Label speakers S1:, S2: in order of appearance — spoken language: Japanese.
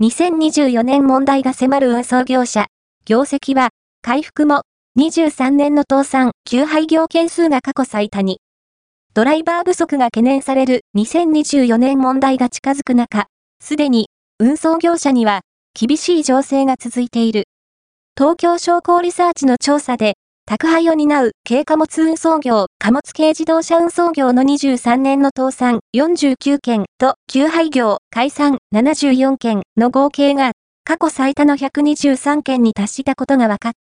S1: 2024年問題が迫る運送業者。業績は、回復も、23年の倒産、休廃業件数が過去最多に。ドライバー不足が懸念される2024年問題が近づく中、すでに、運送業者には、厳しい情勢が続いている。東京商工リサーチの調査で、宅配を担う軽貨物運送業、貨物軽自動車運送業の23年の倒産49件と休廃業、解散74件の合計が過去最多の123件に達したことが分かった。